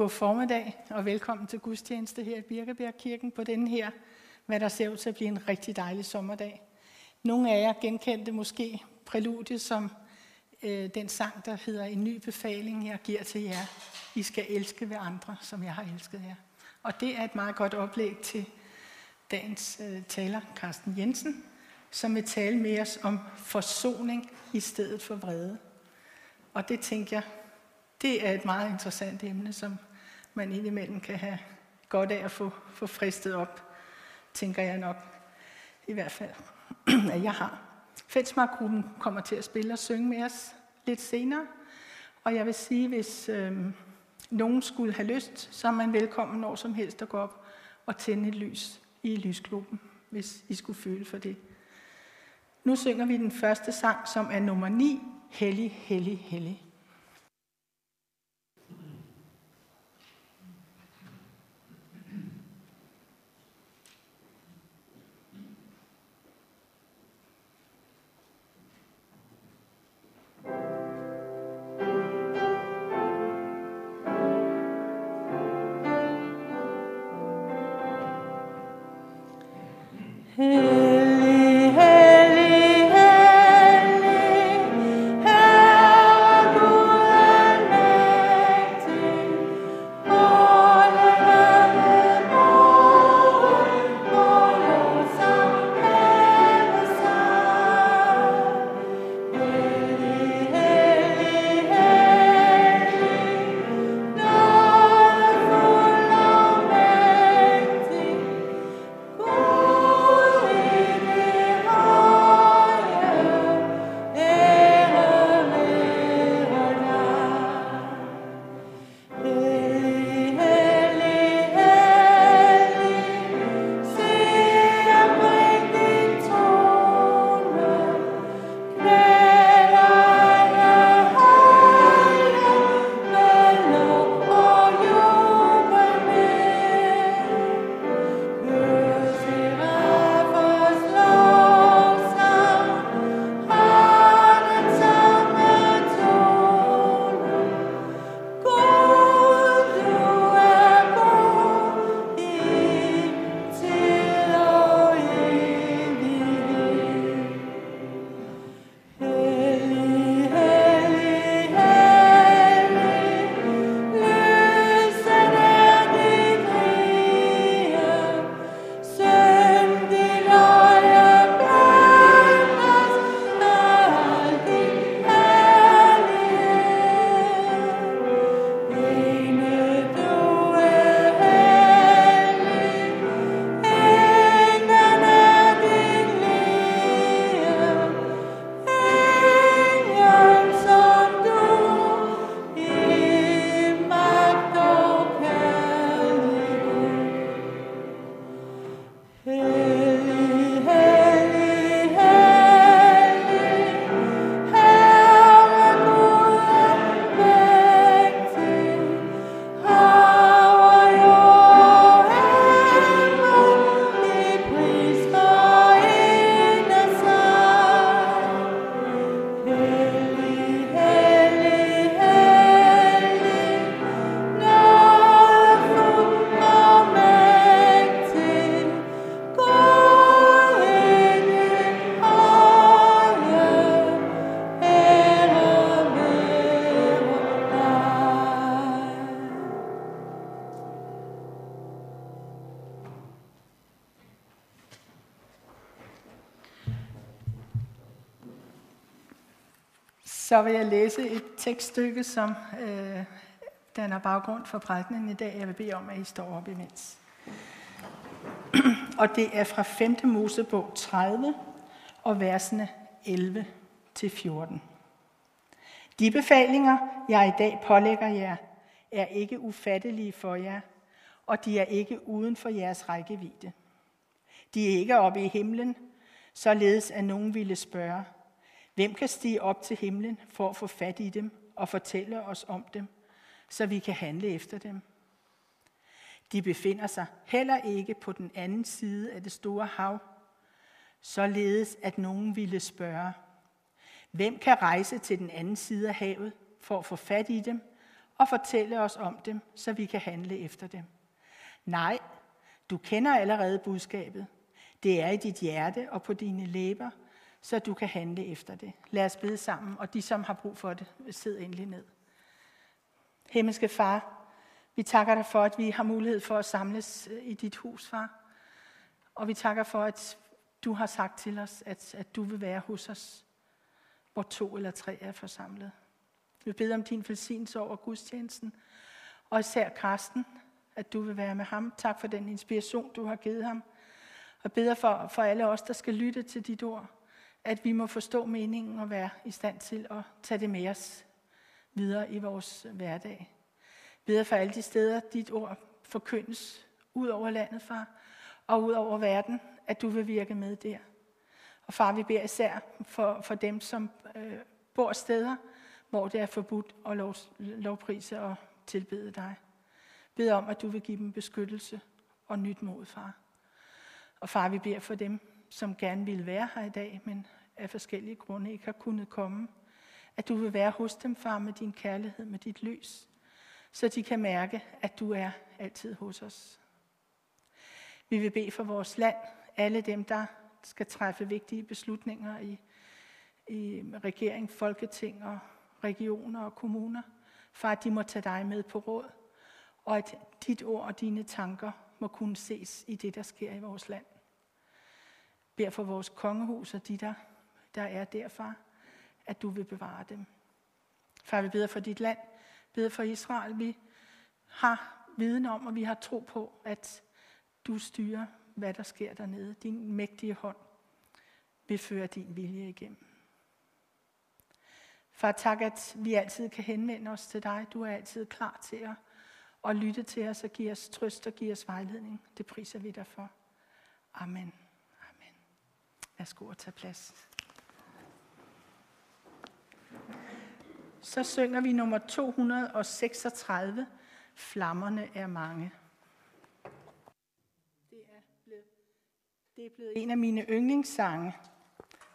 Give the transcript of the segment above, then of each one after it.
God formiddag og velkommen til gudstjeneste her i Birkebjergkirken på denne her, hvad der ser ud til at blive en rigtig dejlig sommerdag. Nogle af jer genkendte måske præludiet som øh, den sang, der hedder En ny befaling, jeg giver til jer. I skal elske ved andre, som jeg har elsket jer. Og det er et meget godt oplæg til dagens øh, taler, Carsten Jensen, som vil tale med os om forsoning i stedet for vrede. Og det tænker jeg, det er et meget interessant emne, som man indimellem kan have godt af at få, få fristet op, tænker jeg nok i hvert fald, at jeg har. Fællesmarkgruppen kommer til at spille og synge med os lidt senere, og jeg vil sige, hvis øh, nogen skulle have lyst, så er man velkommen når som helst at gå op og tænde et lys i lysklubben, hvis I skulle føle for det. Nu synger vi den første sang, som er nummer 9, Hellig, Hellig, Hellig. Så vil jeg læse et tekststykke, som øh, danner baggrund for prædikenen i dag. Jeg vil bede om, at I står op imens. og det er fra 5. Mosebog 30 og versene 11 til 14. De befalinger, jeg i dag pålægger jer, er ikke ufattelige for jer, og de er ikke uden for jeres rækkevidde. De er ikke oppe i himlen, således at nogen ville spørge, Hvem kan stige op til himlen for at få fat i dem og fortælle os om dem, så vi kan handle efter dem? De befinder sig heller ikke på den anden side af det store hav, således at nogen ville spørge, hvem kan rejse til den anden side af havet for at få fat i dem og fortælle os om dem, så vi kan handle efter dem. Nej, du kender allerede budskabet. Det er i dit hjerte og på dine læber, så du kan handle efter det. Lad os bede sammen, og de, som har brug for det, sid endelig ned. Himmelske Far, vi takker dig for, at vi har mulighed for at samles øh, i dit hus, far. Og vi takker for, at du har sagt til os, at, at du vil være hos os, hvor to eller tre er forsamlet. Vi beder om din velsignelse over gudstjenesten, og især Karsten, at du vil være med ham. Tak for den inspiration, du har givet ham. Og beder for, for alle os, der skal lytte til dit ord, at vi må forstå meningen og være i stand til at tage det med os videre i vores hverdag. Beder for alle de steder, dit ord forkyndes ud over landet, far, og ud over verden, at du vil virke med der. Og far, vi beder især for, for dem, som øh, bor steder, hvor det er forbudt at lov, lovprise og tilbede dig. Bed om, at du vil give dem beskyttelse og nyt mod, far. Og far, vi beder for dem, som gerne ville være her i dag, men af forskellige grunde ikke har kunnet komme. At du vil være hos dem, far, med din kærlighed, med dit lys, så de kan mærke, at du er altid hos os. Vi vil bede for vores land, alle dem, der skal træffe vigtige beslutninger i, i regering, folketing og regioner og kommuner, for at de må tage dig med på råd, og at dit ord og dine tanker må kunne ses i det, der sker i vores land beder for vores kongehus og de, der, der er derfra, at du vil bevare dem. Far, vi beder for dit land, beder for Israel. Vi har viden om, og vi har tro på, at du styrer, hvad der sker dernede. Din mægtige hånd vil føre din vilje igennem. Far, tak, at vi altid kan henvende os til dig. Du er altid klar til at, at lytte til os og give os trøst og give os vejledning. Det priser vi dig for. Amen. Værsgo at tage plads. Så synger vi nummer 236, Flammerne er mange. Det er blevet, det er blevet en af mine yndlingssange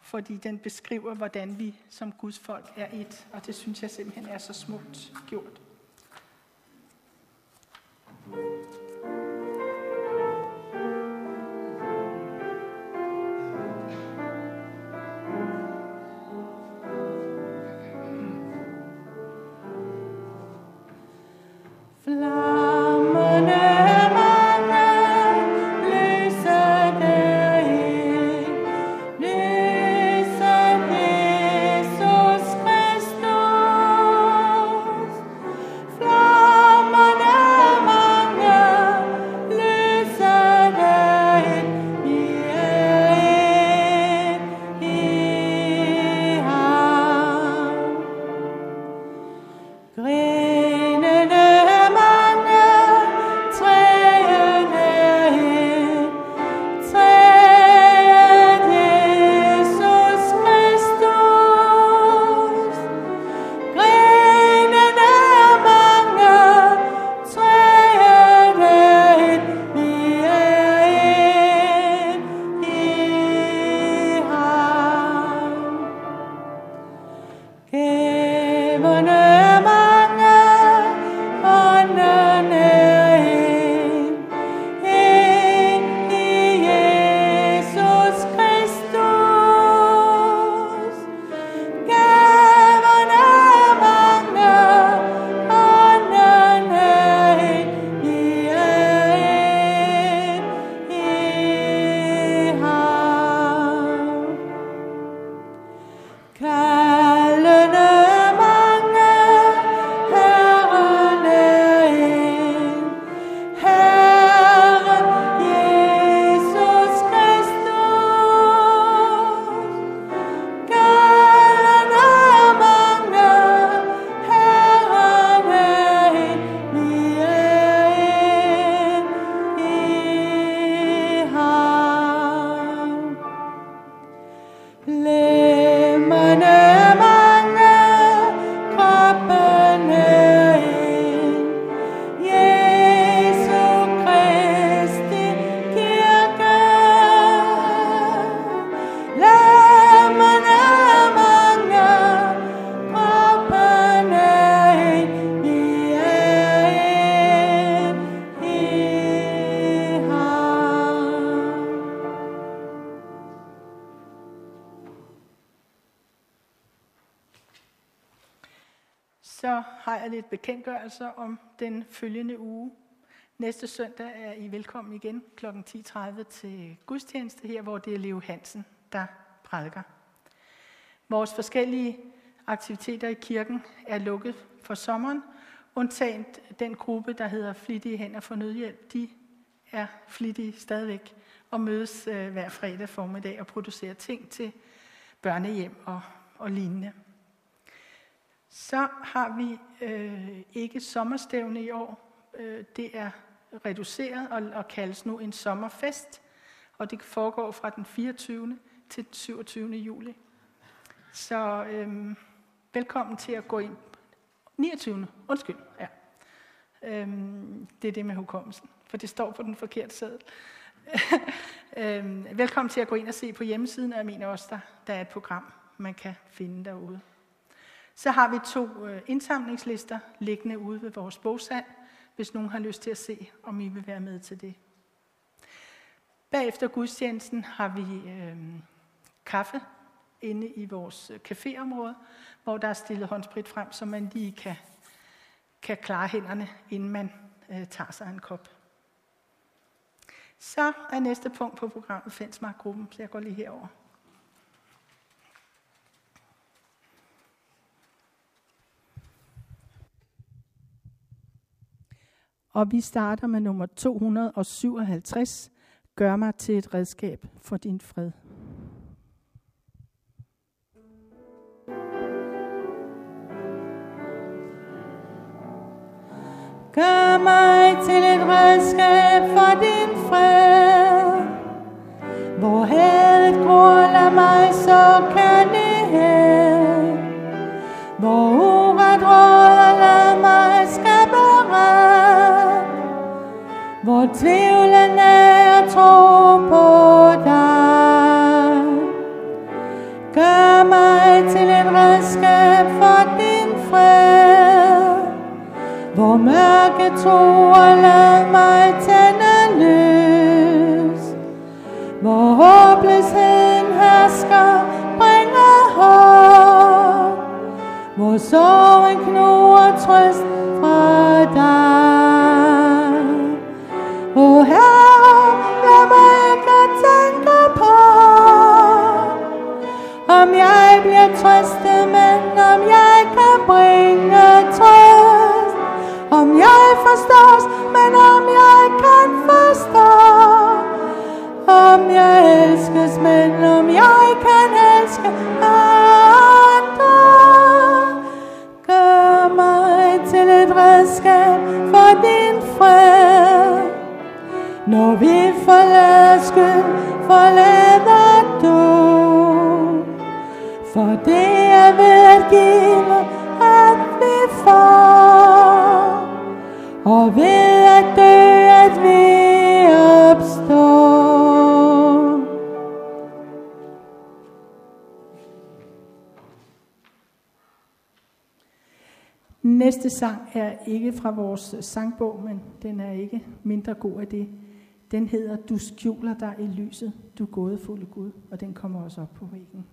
fordi den beskriver, hvordan vi som Guds folk er et, og det synes jeg simpelthen er så smukt gjort. Den følgende uge. Næste søndag er I velkommen igen kl. 10.30 til gudstjeneste her, hvor det er Leo Hansen, der prædiker. Vores forskellige aktiviteter i kirken er lukket for sommeren, undtagen den gruppe, der hedder Flittige Hænder for Nødhjælp. De er flittige stadigvæk og mødes øh, hver fredag formiddag og producerer ting til børnehjem og, og lignende. Så har vi øh, ikke sommerstævne i år. Øh, det er reduceret og, og kaldes nu en sommerfest, og det foregår fra den 24. til den 27. juli. Så øh, velkommen til at gå ind. 29. Undskyld, ja. Øh, det er det med hukommelsen, for det står på den forkerte sædel. øh, velkommen til at gå ind og se på hjemmesiden, og jeg mener også, der, der er et program, man kan finde derude. Så har vi to øh, indsamlingslister liggende ude ved vores bogsand, hvis nogen har lyst til at se, om I vil være med til det. Bagefter gudstjenesten har vi øh, kaffe inde i vores øh, caféområde, hvor der er stillet håndsprit frem, så man lige kan, kan klare hænderne, inden man øh, tager sig en kop. Så er næste punkt på programmet Fensmark-gruppen, så jeg går lige herover. Og vi starter med nummer 257. Gør mig til et redskab for din fred. Gør mig til et redskab for din fred. Hvor hadet gror, lad mig så kan det have. Hvor Hvor tvivlen er at tro på dig. Gør mig til et redskab for din fred. Hvor mørke tror, lad mig tænde lys. Hvor håbløsheden hersker, bringer håb. Hvor sorgen knuger trøst fra dig. O Herre, lad mig ikke tænke på, om jeg bliver trøstet, men om jeg kan bringe trøst. Om jeg forstås, men om jeg kan forstå. Om jeg elskes, men om jeg kan elske andre. Gør mig til et redskab for din fred. Når vi forlader skyld, forlader du. For det er ved at give, at vi får. Og ved at dø, at vi opstår. Næste sang er ikke fra vores sangbog, men den er ikke mindre god af det. Den hedder Du skjuler dig i lyset, du gådefulde Gud, og den kommer også op på væggen.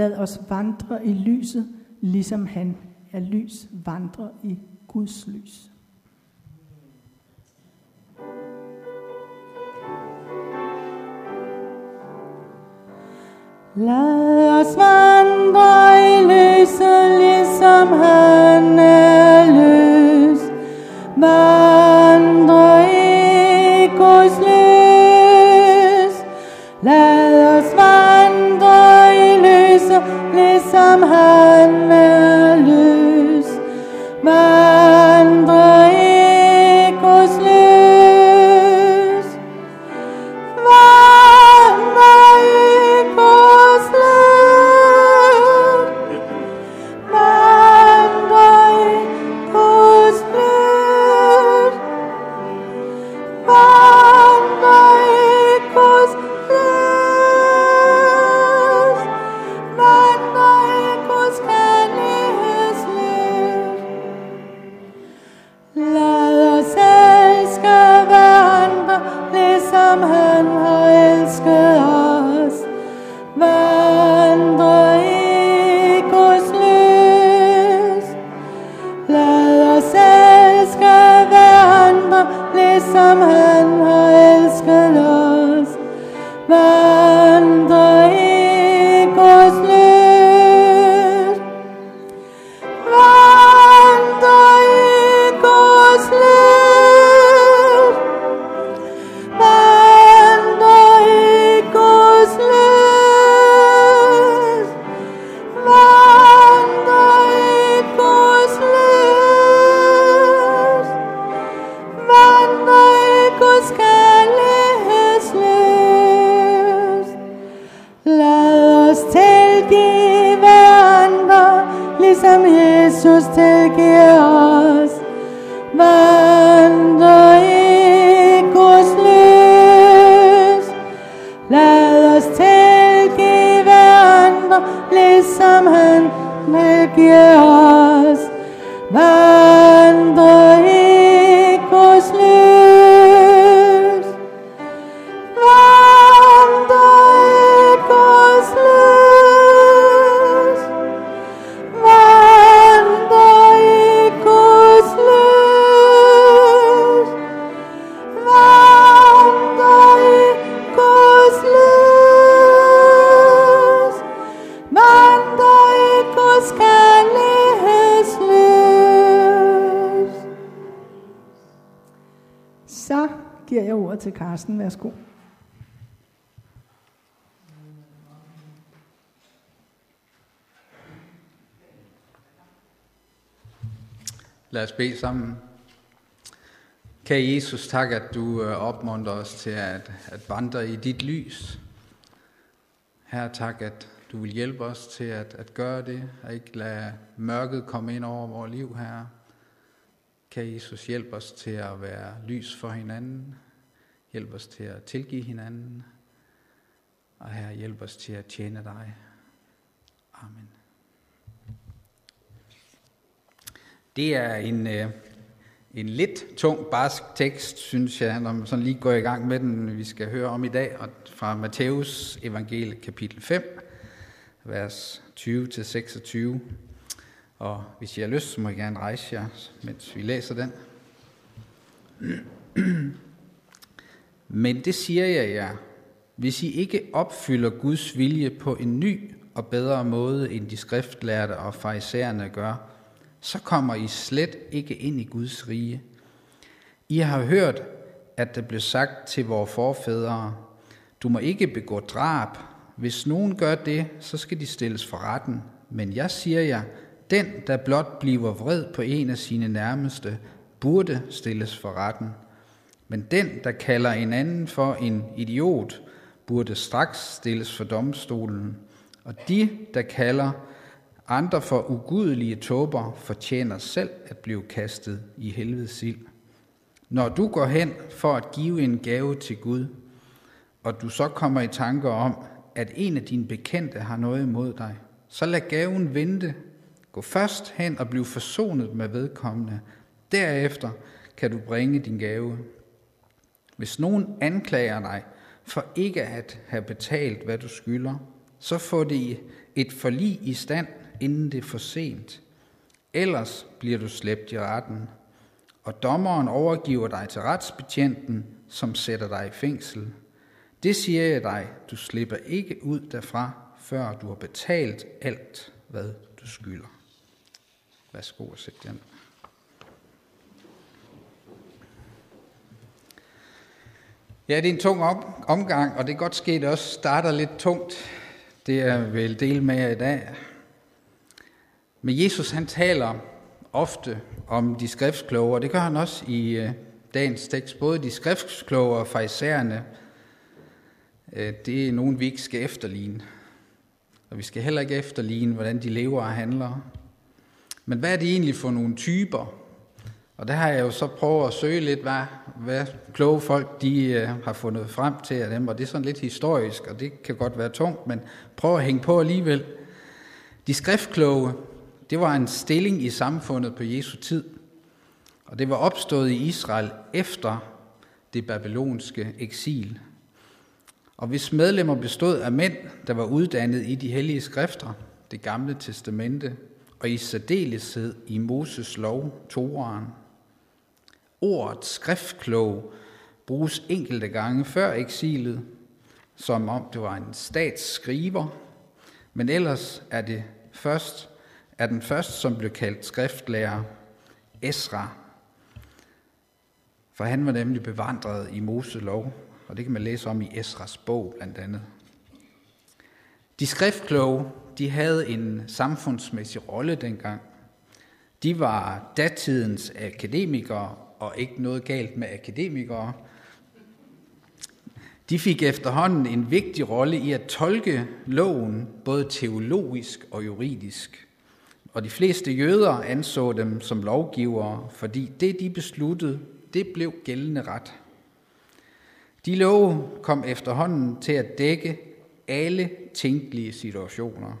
Lad os vandre i lyset, ligesom han er lys, vandrer i Guds lys. Lad os vandre i lyset, ligesom han er lys. Vandre i Guds lys. Lad os vandre some hand. Ligesom han vil give os. Vandre i Lad os bede sammen. Kære Jesus, tak, at du øh, opmuntrer os til at, at vandre i dit lys. Her tak, at du vil hjælpe os til at, at gøre det, og ikke lade mørket komme ind over vores liv her. Kan Jesus hjælpe os til at være lys for hinanden. Hjælp os til at tilgive hinanden. Og her hjælp os til at tjene dig. Amen. Det er en, øh, en lidt tung, barsk tekst, synes jeg, når man sådan lige går i gang med den, vi skal høre om i dag, og fra Matthæus evangelie kapitel 5, vers 20-26. Og hvis I har lyst, så må I gerne rejse jer, mens vi læser den. Men det siger jeg jer, hvis I ikke opfylder Guds vilje på en ny og bedre måde, end de skriftlærte og farisæerne gør, så kommer I slet ikke ind i Guds rige. I har hørt, at det blev sagt til vores forfædre, du må ikke begå drab. Hvis nogen gør det, så skal de stilles for retten. Men jeg siger jer, den, der blot bliver vred på en af sine nærmeste, burde stilles for retten. Men den, der kalder en anden for en idiot, burde straks stilles for domstolen. Og de, der kalder andre for ugudelige tåber fortjener selv at blive kastet i helvedes ild. Når du går hen for at give en gave til Gud, og du så kommer i tanker om, at en af dine bekendte har noget imod dig, så lad gaven vente. Gå først hen og bliv forsonet med vedkommende. Derefter kan du bringe din gave. Hvis nogen anklager dig for ikke at have betalt, hvad du skylder, så få det et forlig i stand inden det er for sent. Ellers bliver du slæbt i retten, og dommeren overgiver dig til retsbetjenten, som sætter dig i fængsel. Det siger jeg dig, du slipper ikke ud derfra, før du har betalt alt, hvad du skylder. Værsgo og sæt den. Ja, det er en tung omgang, og det er godt sket, det også starter lidt tungt. Det er vel del med jer i dag. Men Jesus han taler ofte om de skriftskloge, og det gør han også i øh, dagens tekst. Både de skriftskloge og farisæerne, øh, det er nogen, vi ikke skal efterligne. Og vi skal heller ikke efterligne, hvordan de lever og handler. Men hvad er det egentlig for nogle typer? Og der har jeg jo så prøvet at søge lidt, hvad, hvad kloge folk de øh, har fundet frem til af dem. Og det er sådan lidt historisk, og det kan godt være tungt, men prøv at hænge på alligevel. De skriftkloge, det var en stilling i samfundet på Jesu tid, og det var opstået i Israel efter det babylonske eksil. Og hvis medlemmer bestod af mænd, der var uddannet i de hellige skrifter, det gamle testamente, og i særdeleshed i Moses lov, Toraen. Ordet skriftklog bruges enkelte gange før eksilet, som om det var en statsskriver, men ellers er det først er den første, som blev kaldt skriftlærer, Esra. For han var nemlig bevandret i Moses lov, og det kan man læse om i Esras bog blandt andet. De skriftkloge, de havde en samfundsmæssig rolle dengang. De var datidens akademikere, og ikke noget galt med akademikere. De fik efterhånden en vigtig rolle i at tolke loven, både teologisk og juridisk. Og de fleste jøder anså dem som lovgivere, fordi det, de besluttede, det blev gældende ret. De love kom efterhånden til at dække alle tænkelige situationer.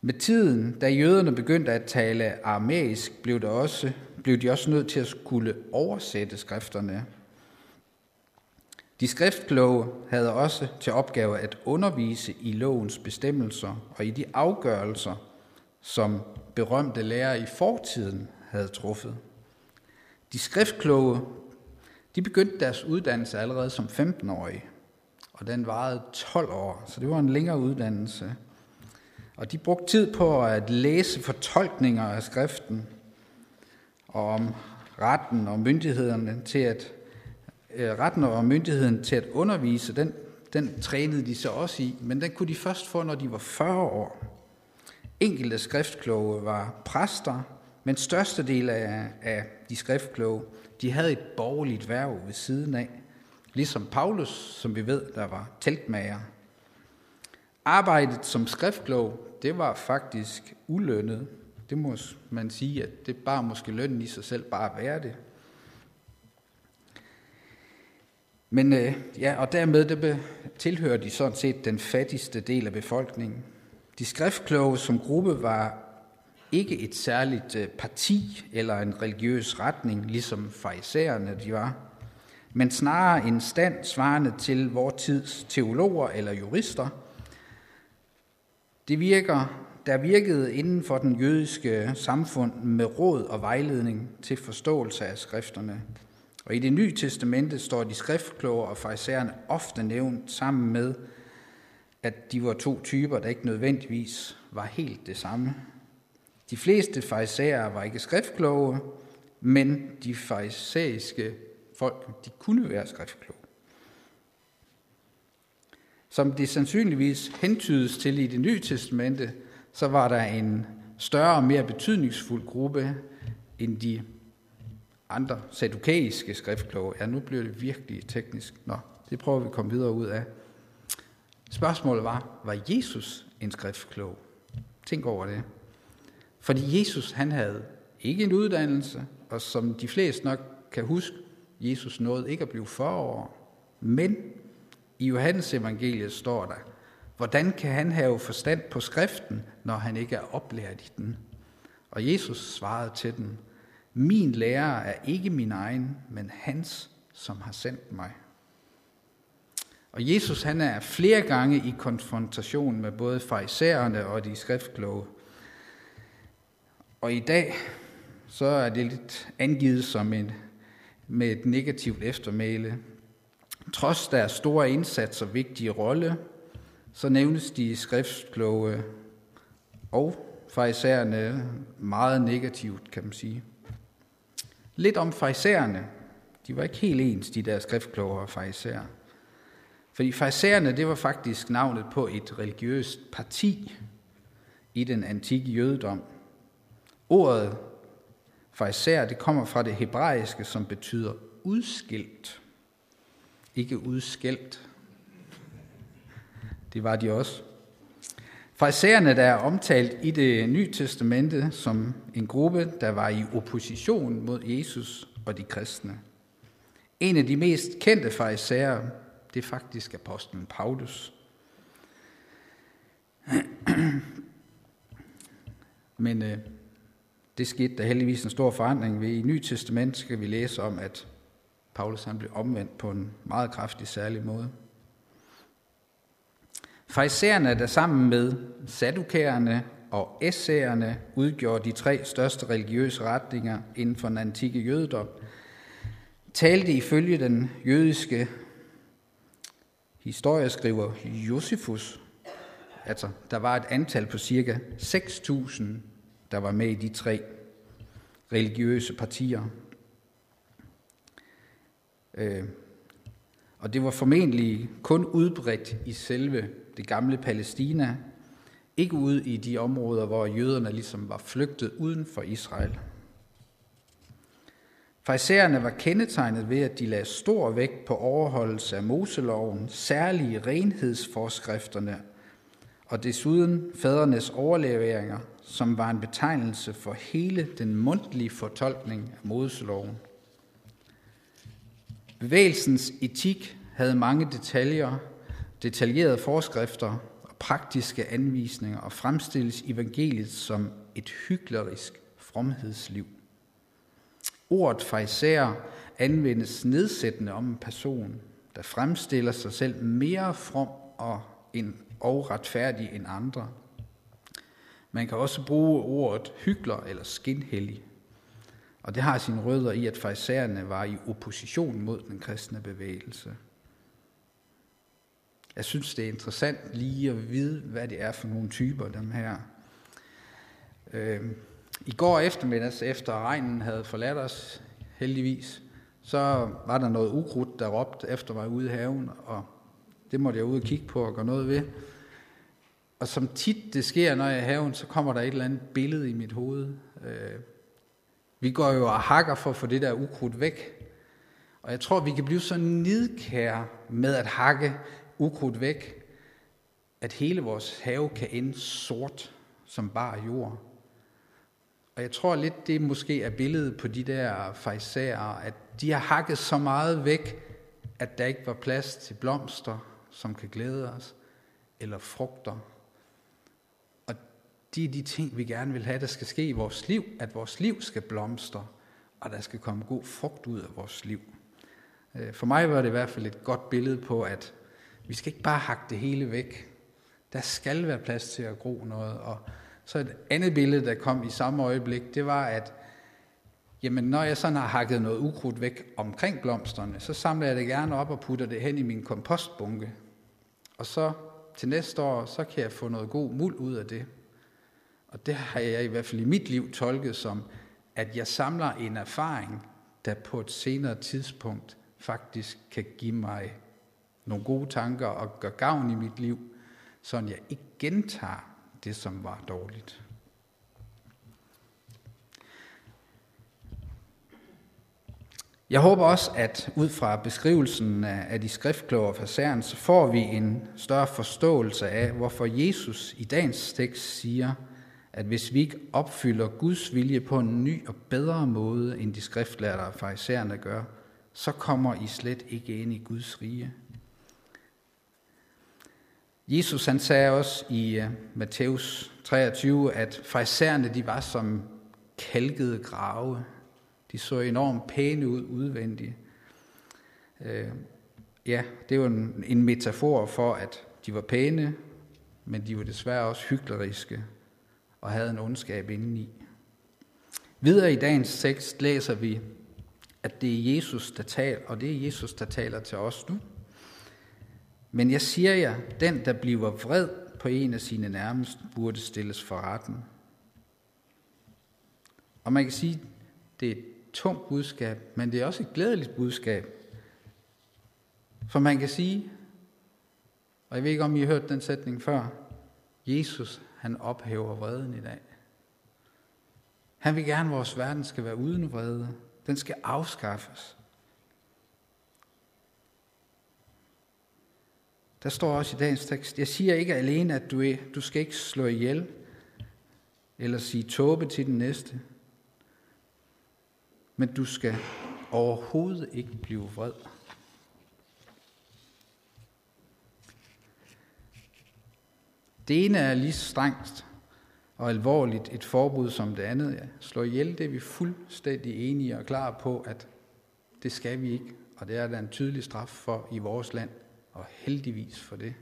Med tiden, da jøderne begyndte at tale aramæisk, blev, det også, blev de også nødt til at skulle oversætte skrifterne. De skriftkloge havde også til opgave at undervise i lovens bestemmelser og i de afgørelser, som berømte lærere i fortiden havde truffet. De skriftkloge de begyndte deres uddannelse allerede som 15-årige, og den varede 12 år, så det var en længere uddannelse. Og de brugte tid på at læse fortolkninger af skriften, og om retten og myndighederne til at øh, retten og myndigheden til at undervise, den, den trænede de så også i, men den kunne de først få, når de var 40 år. Enkelte skriftkloge var præster, men størstedelen af, af de skriftkloge, de havde et borgerligt værv ved siden af, ligesom Paulus, som vi ved, der var teltmager. Arbejdet som skriftklog, det var faktisk ulønnet. Det må man sige, at det bare måske lønnen i sig selv bare være det. Men øh, ja, og dermed det tilhører de sådan set den fattigste del af befolkningen. De skriftkloge som gruppe var ikke et særligt øh, parti eller en religiøs retning, ligesom farisæerne de var, men snarere en stand svarende til vor tids teologer eller jurister. Det virker, der virkede inden for den jødiske samfund med råd og vejledning til forståelse af skrifterne. Og i det nye testamente står de skriftkloge og farisæerne ofte nævnt sammen med, at de var to typer, der ikke nødvendigvis var helt det samme. De fleste farisæere var ikke skriftkloge, men de farisæiske folk, de kunne være skriftkloge. Som det sandsynligvis hentydes til i det nye testamente, så var der en større og mere betydningsfuld gruppe end de andre sadukæiske skriftkloge. Ja, nu bliver det virkelig teknisk. Nå, det prøver vi at komme videre ud af. Spørgsmålet var, var Jesus en skriftklog? Tænk over det. Fordi Jesus, han havde ikke en uddannelse, og som de fleste nok kan huske, Jesus nåede ikke at blive 40 år. Men i Johannes evangeliet står der, hvordan kan han have forstand på skriften, når han ikke er oplært i den? Og Jesus svarede til den, min lærer er ikke min egen, men hans, som har sendt mig. Og Jesus han er flere gange i konfrontation med både farisæerne og de skriftkloge. Og i dag, så er det lidt angivet som en, med et negativt eftermæle. Trods deres store indsats og vigtige rolle, så nævnes de skriftkloge og farisæerne meget negativt, kan man sige. Lidt om farisæerne. De var ikke helt ens, de der skriftkloge og farisæer. Fordi farisæerne, det var faktisk navnet på et religiøst parti i den antikke jødedom. Ordet farisæer, det kommer fra det hebraiske, som betyder udskilt. Ikke udskilt. Det var de også. Farisæerne, der er omtalt i det nye testamente som en gruppe, der var i opposition mod Jesus og de kristne. En af de mest kendte farisæer, det er faktisk apostlen Paulus. Men øh, det skete der heldigvis en stor forandring ved. I Nye Testament skal vi læse om, at Paulus han blev omvendt på en meget kraftig særlig måde. Farisæerne, der sammen med sadukærerne og essæerne udgjorde de tre største religiøse retninger inden for den antikke jødedom, talte ifølge den jødiske historieskriver Josefus, altså der var et antal på cirka 6.000, der var med i de tre religiøse partier. Øh, og det var formentlig kun udbredt i selve det gamle Palæstina, ikke ude i de områder, hvor jøderne ligesom var flygtet uden for Israel. Farisæerne var kendetegnet ved, at de lagde stor vægt på overholdelse af Moseloven, særlige renhedsforskrifterne og desuden fædrenes overleveringer, som var en betegnelse for hele den mundtlige fortolkning af Moseloven. Bevægelsens etik havde mange detaljer, detaljerede forskrifter og praktiske anvisninger og fremstilles evangeliet som et hyklerisk fromhedsliv. Ordet fejser anvendes nedsættende om en person, der fremstiller sig selv mere from og, end, og retfærdig end andre. Man kan også bruge ordet hykler eller skinhellig. Og det har sine rødder i, at fejserne var i opposition mod den kristne bevægelse. Jeg synes, det er interessant lige at vide, hvad det er for nogle typer, dem her. Øh, i går eftermiddags, efter regnen havde forladt os, heldigvis, så var der noget ukrudt, der råbte efter mig ude i haven, og det måtte jeg ud og kigge på og gøre noget ved. Og som tit det sker, når jeg er i haven, så kommer der et eller andet billede i mit hoved. Øh, vi går jo og hakker for at få det der ukrudt væk. Og jeg tror, vi kan blive så nidkære med at hakke ukrudt væk, at hele vores have kan ende sort som bare jord. Og jeg tror lidt, det måske er billedet på de der fejsager, at de har hakket så meget væk, at der ikke var plads til blomster, som kan glæde os, eller frugter. Og de er de ting, vi gerne vil have, der skal ske i vores liv, at vores liv skal blomstre, og der skal komme god frugt ud af vores liv. Øh, for mig var det i hvert fald et godt billede på, at vi skal ikke bare hakke det hele væk. Der skal være plads til at gro noget. Og så et andet billede, der kom i samme øjeblik, det var, at jamen, når jeg sådan har hakket noget ukrudt væk omkring blomsterne, så samler jeg det gerne op og putter det hen i min kompostbunke. Og så til næste år, så kan jeg få noget god muld ud af det. Og det har jeg i hvert fald i mit liv tolket som, at jeg samler en erfaring, der på et senere tidspunkt faktisk kan give mig nogle gode tanker og gøre gavn i mit liv, så jeg ikke gentager det, som var dårligt. Jeg håber også, at ud fra beskrivelsen af de skriftkloge fra Særen, så får vi en større forståelse af, hvorfor Jesus i dagens tekst siger, at hvis vi ikke opfylder Guds vilje på en ny og bedre måde, end de skriftlærere og farisæerne gør, så kommer I slet ikke ind i Guds rige. Jesus han sagde også i uh, Matthæus 23, at farisæerne de var som kalkede grave. De så enormt pæne ud udvendigt. Uh, øh, ja, det var en, en metafor for, at de var pæne, men de var desværre også hykleriske og havde en ondskab indeni. Videre i dagens tekst læser vi, at det er Jesus, der taler, og det er Jesus, der taler til os nu. Men jeg siger jer, den, der bliver vred på en af sine nærmeste, burde stilles for retten. Og man kan sige, det er et tungt budskab, men det er også et glædeligt budskab. For man kan sige, og jeg ved ikke, om I har hørt den sætning før, Jesus, han ophæver vreden i dag. Han vil gerne, at vores verden skal være uden vrede. Den skal afskaffes. Der står også i dagens tekst, jeg siger ikke alene, at du, er, du skal ikke slå ihjel, eller sige tåbe til den næste, men du skal overhovedet ikke blive vred. Det ene er lige strengt og alvorligt et forbud som det andet. Ja. Slå ihjel, det er vi fuldstændig enige og klar på, at det skal vi ikke. Og det er der en tydelig straf for i vores land og heldigvis for det.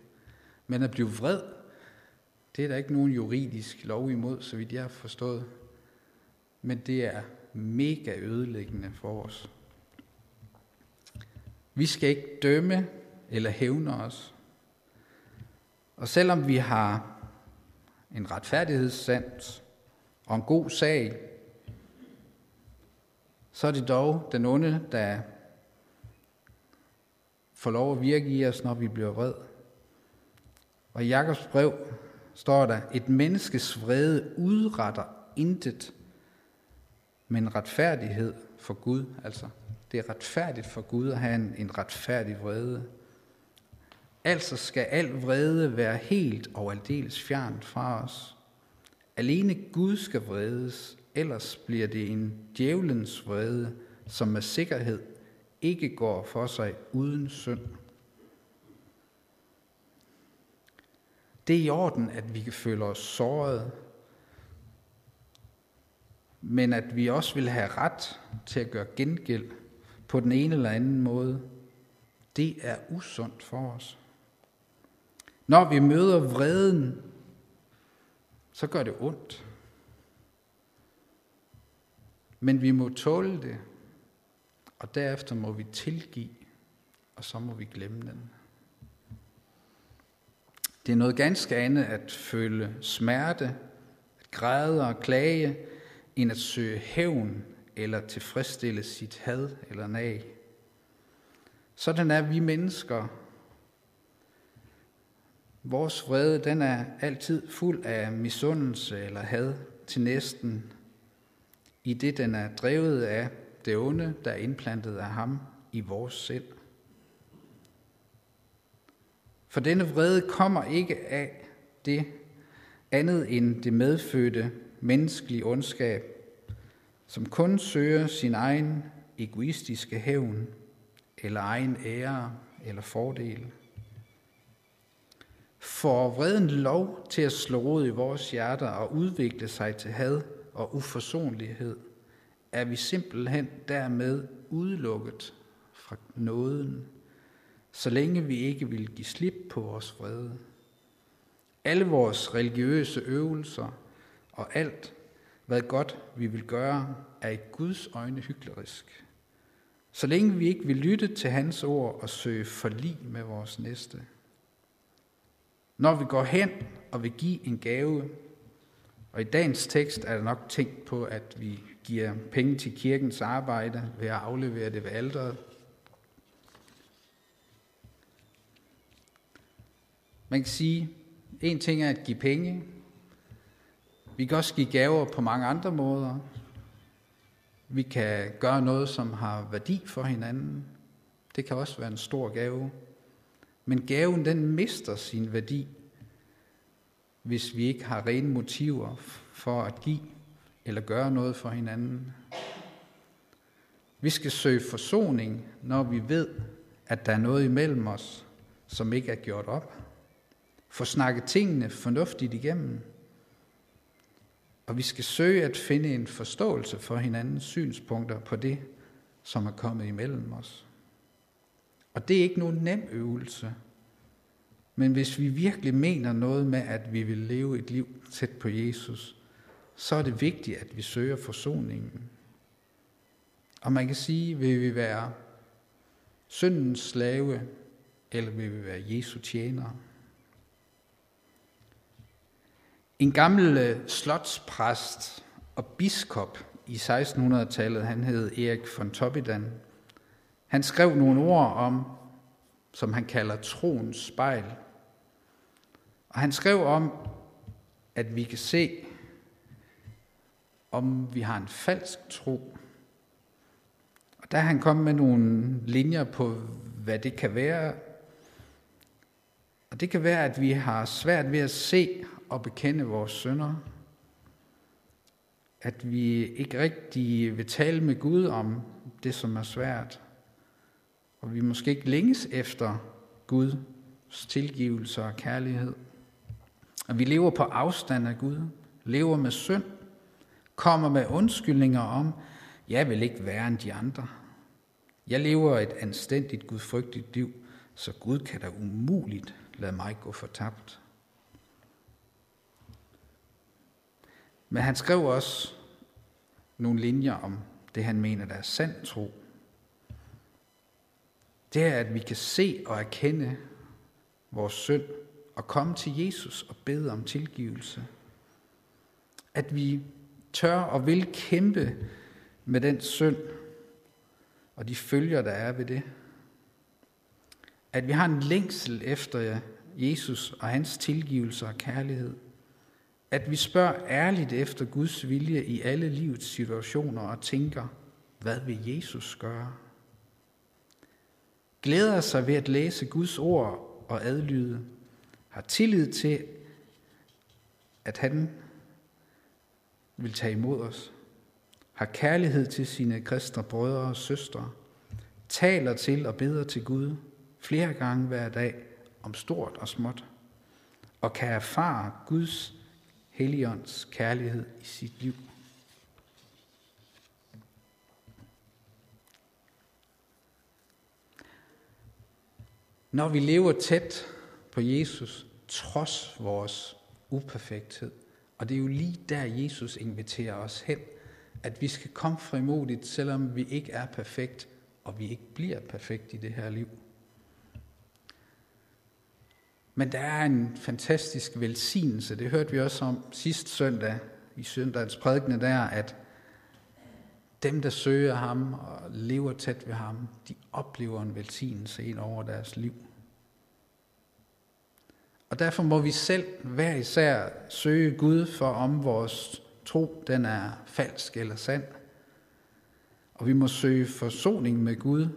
Men at blive vred, det er der ikke nogen juridisk lov imod, så vidt jeg har forstået. Men det er mega ødelæggende for os. Vi skal ikke dømme eller hævne os. Og selvom vi har en retfærdighedssand og en god sag, så er det dog den onde, der får lov at virke i os, når vi bliver vred. Og i Jakobs brev står der, et menneskes vrede udretter intet, men retfærdighed for Gud. Altså, det er retfærdigt for Gud at have en, en retfærdig vrede. Altså skal al vrede være helt og aldeles fjernt fra os. Alene Gud skal vredes, ellers bliver det en djævelens vrede, som med sikkerhed ikke går for sig uden synd. Det er i orden, at vi kan føle os såret, men at vi også vil have ret til at gøre gengæld på den ene eller anden måde, det er usundt for os. Når vi møder vreden, så gør det ondt. Men vi må tåle det, og derefter må vi tilgive, og så må vi glemme den. Det er noget ganske andet at føle smerte, at græde og klage, end at søge hævn eller tilfredsstille sit had eller nag. Sådan er vi mennesker. Vores vrede, den er altid fuld af misundelse eller had til næsten, i det den er drevet af det onde, der er indplantet af ham i vores selv. For denne vrede kommer ikke af det andet end det medfødte menneskelige ondskab, som kun søger sin egen egoistiske hævn, eller egen ære eller fordel. For vreden lov til at slå rod i vores hjerter og udvikle sig til had og uforsonlighed, er vi simpelthen dermed udelukket fra nåden så længe vi ikke vil give slip på vores vrede. Alle vores religiøse øvelser og alt, hvad godt vi vil gøre, er i Guds øjne hyklerisk. Så længe vi ikke vil lytte til hans ord og søge forlig med vores næste. Når vi går hen og vil give en gave, og i dagens tekst er der nok tænkt på, at vi giver penge til kirkens arbejde ved at aflevere det ved alderet, Man kan sige, en ting er at give penge. Vi kan også give gaver på mange andre måder. Vi kan gøre noget, som har værdi for hinanden. Det kan også være en stor gave. Men gaven, den mister sin værdi, hvis vi ikke har rene motiver for at give eller gøre noget for hinanden. Vi skal søge forsoning, når vi ved, at der er noget imellem os, som ikke er gjort op. Få snakket tingene fornuftigt igennem. Og vi skal søge at finde en forståelse for hinandens synspunkter på det, som er kommet imellem os. Og det er ikke nogen nem øvelse. Men hvis vi virkelig mener noget med, at vi vil leve et liv tæt på Jesus, så er det vigtigt, at vi søger forsoningen. Og man kan sige, vil vi være syndens slave, eller vil vi være Jesu tjenere? En gammel øh, slotspræst og biskop i 1600-tallet, han hed Erik von Toppidan, han skrev nogle ord om, som han kalder troens spejl. Og han skrev om, at vi kan se, om vi har en falsk tro. Og der han kom med nogle linjer på, hvad det kan være. Og det kan være, at vi har svært ved at se, og bekende vores sønder. At vi ikke rigtig vil tale med Gud om det, som er svært. Og vi måske ikke længes efter Guds tilgivelse og kærlighed. Og vi lever på afstand af Gud, lever med synd, kommer med undskyldninger om, jeg vil ikke være end de andre. Jeg lever et anstændigt, gudfrygtigt liv, så Gud kan da umuligt lade mig gå fortabt. Men han skrev også nogle linjer om det, han mener, der er sand tro. Det er, at vi kan se og erkende vores synd og komme til Jesus og bede om tilgivelse. At vi tør og vil kæmpe med den synd og de følger, der er ved det. At vi har en længsel efter Jesus og hans tilgivelse og kærlighed at vi spørger ærligt efter Guds vilje i alle livets situationer og tænker, hvad vil Jesus gøre? Glæder sig ved at læse Guds ord og adlyde, har tillid til, at han vil tage imod os, har kærlighed til sine kristne brødre og søstre, taler til og beder til Gud flere gange hver dag om stort og småt, og kan erfare Guds helligånds kærlighed i sit liv. Når vi lever tæt på Jesus, trods vores uperfekthed, og det er jo lige der, Jesus inviterer os hen, at vi skal komme frimodigt, selvom vi ikke er perfekt, og vi ikke bliver perfekt i det her liv. Men der er en fantastisk velsignelse, det hørte vi også om sidste søndag, i søndagens prædikne der, at dem, der søger ham og lever tæt ved ham, de oplever en velsignelse ind over deres liv. Og derfor må vi selv hver især søge Gud for, om vores tro den er falsk eller sand. Og vi må søge forsoning med Gud,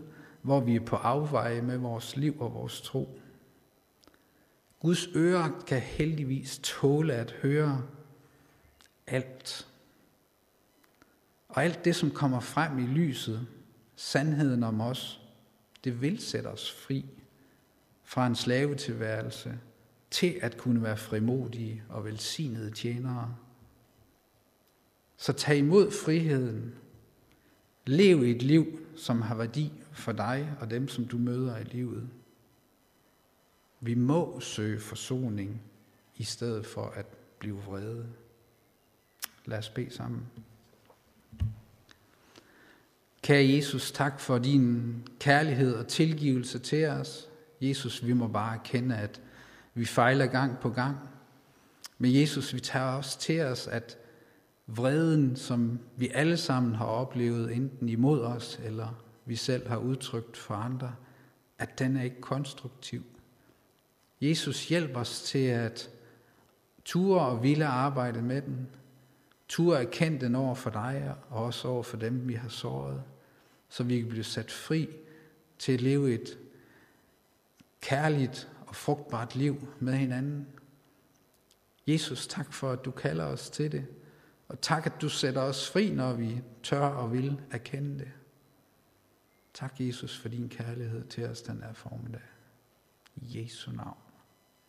hvor vi er på afveje med vores liv og vores tro. Guds ører kan heldigvis tåle at høre alt. Og alt det, som kommer frem i lyset, sandheden om os, det vil sætte os fri fra en slavetilværelse til at kunne være frimodige og velsignede tjenere. Så tag imod friheden. Lev et liv, som har værdi for dig og dem, som du møder i livet. Vi må søge forsoning i stedet for at blive vrede. Lad os bede sammen. Kære Jesus, tak for din kærlighed og tilgivelse til os. Jesus, vi må bare erkende, at vi fejler gang på gang. Men Jesus, vi tager også til os, at vreden, som vi alle sammen har oplevet, enten imod os, eller vi selv har udtrykt for andre, at den er ikke konstruktiv. Jesus hjælper os til at ture og ville arbejde med den, ture erkende den over for dig, og også over for dem, vi har såret, så vi kan blive sat fri til at leve et kærligt og frugtbart liv med hinanden. Jesus, tak for, at du kalder os til det. Og tak, at du sætter os fri, når vi tør og vil erkende det. Tak, Jesus, for din kærlighed til os den er formiddag. I Jesu navn.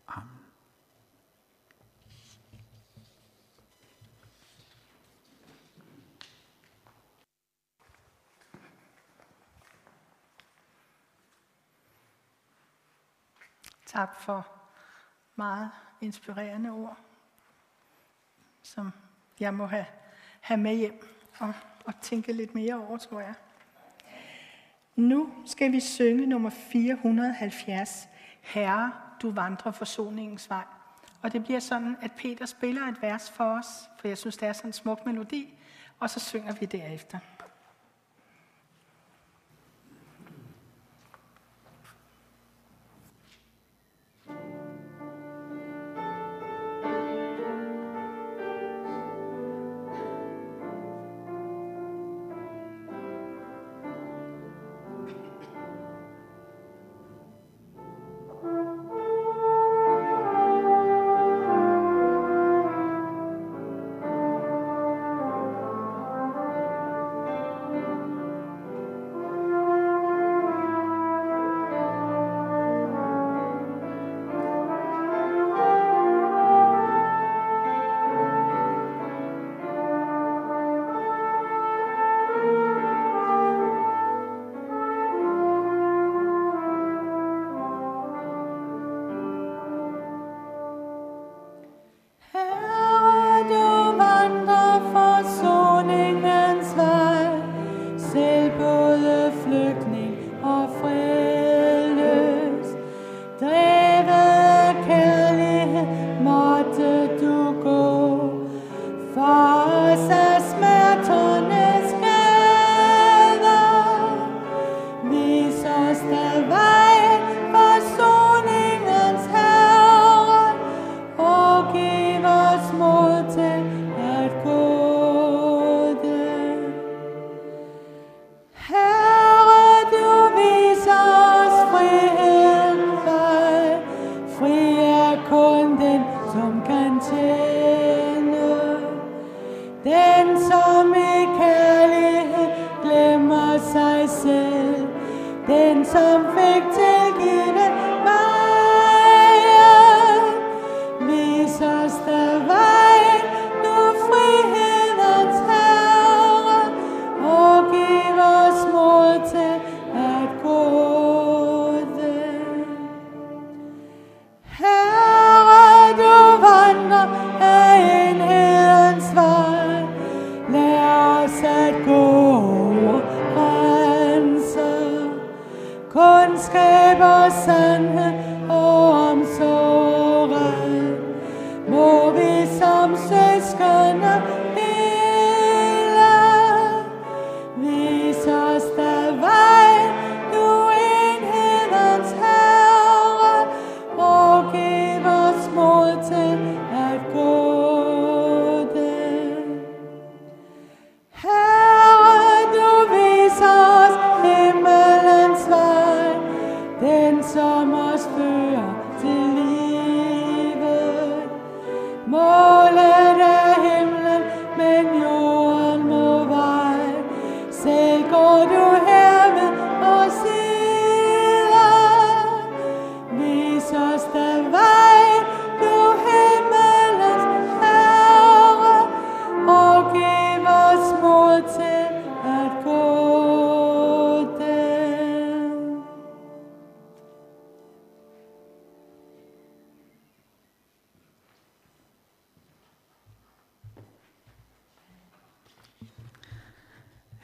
Amen. Tak for meget inspirerende ord, som jeg må have, have med hjem og, og tænke lidt mere over, tror jeg. Nu skal vi synge nummer 470, Herre, du vandrer forsoningens vej. Og det bliver sådan, at Peter spiller et vers for os, for jeg synes, det er sådan en smuk melodi, og så synger vi derefter.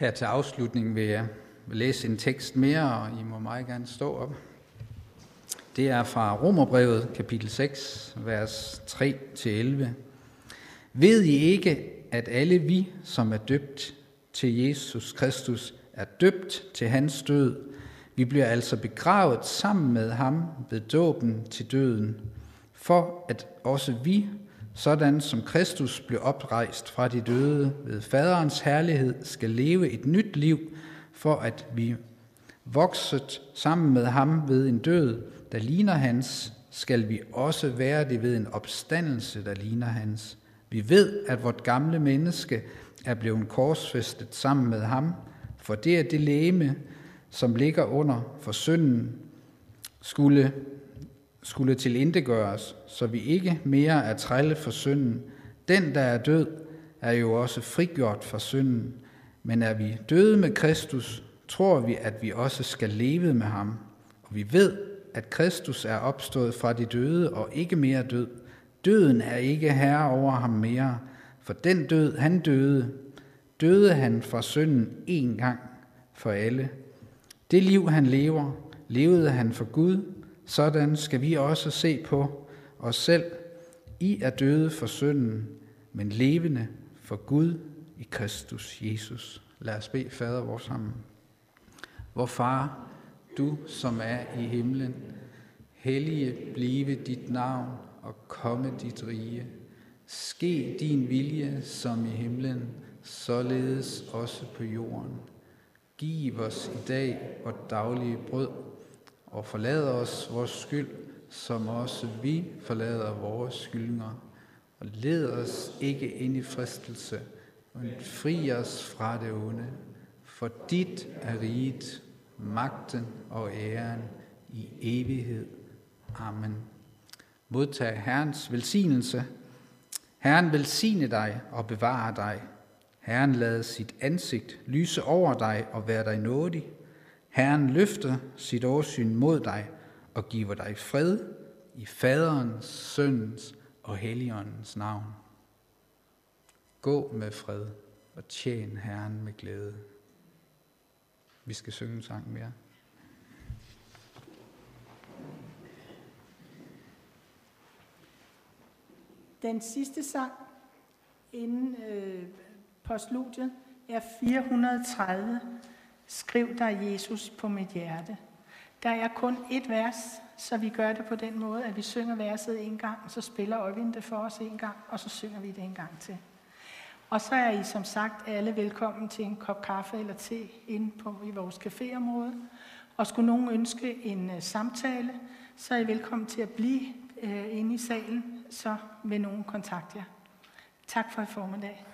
Her til afslutning vil jeg læse en tekst mere, og I må meget gerne stå op. Det er fra Romerbrevet, kapitel 6, vers 3-11. Ved I ikke, at alle vi, som er døbt til Jesus Kristus, er døbt til hans død? Vi bliver altså begravet sammen med ham ved dåben til døden, for at også vi, sådan som Kristus blev oprejst fra de døde ved faderens herlighed, skal leve et nyt liv, for at vi vokset sammen med ham ved en død, der ligner hans, skal vi også være det ved en opstandelse, der ligner hans. Vi ved, at vort gamle menneske er blevet korsfæstet sammen med ham, for det er det læme, som ligger under for synden, skulle, skulle tilindegøres, så vi ikke mere er trælle for synden. Den, der er død, er jo også frigjort fra synden. Men er vi døde med Kristus, tror vi, at vi også skal leve med ham. Og vi ved, at Kristus er opstået fra de døde og ikke mere død. Døden er ikke herre over ham mere, for den død, han døde, døde han fra synden en gang for alle. Det liv, han lever, levede han for Gud. Sådan skal vi også se på os selv. I er døde for synden, men levende for Gud i Kristus Jesus. Lad os bede fader vores sammen. Vor far, du som er i himlen, hellige blive dit navn og komme dit rige. Ske din vilje som i himlen, således også på jorden. Giv os i dag vort daglige brød, og forlad os vores skyld, som også vi forlader vores skyldninger. Og led os ikke ind i fristelse, men fri os fra det onde. For dit er riget, magten og æren i evighed. Amen. Modtag Herrens velsignelse. Herren velsigne dig og bevare dig. Herren lade sit ansigt lyse over dig og være dig nådig. Herren løfter sit åsyn mod dig og giver dig fred i faderens, søndens og helligåndens navn. Gå med fred og tjen Herren med glæde. Vi skal synge en sang mere. Den sidste sang inden øh, postludiet er 430. Skriv dig Jesus på mit hjerte. Der er kun et vers, så vi gør det på den måde, at vi synger verset en gang, så spiller Øjvind det for os en gang, og så synger vi det en gang til. Og så er I som sagt alle velkommen til en kop kaffe eller te inde på, i vores caféområde. Og skulle nogen ønske en uh, samtale, så er I velkommen til at blive uh, inde i salen, så vil nogen kontakte jer. Tak for i formiddag.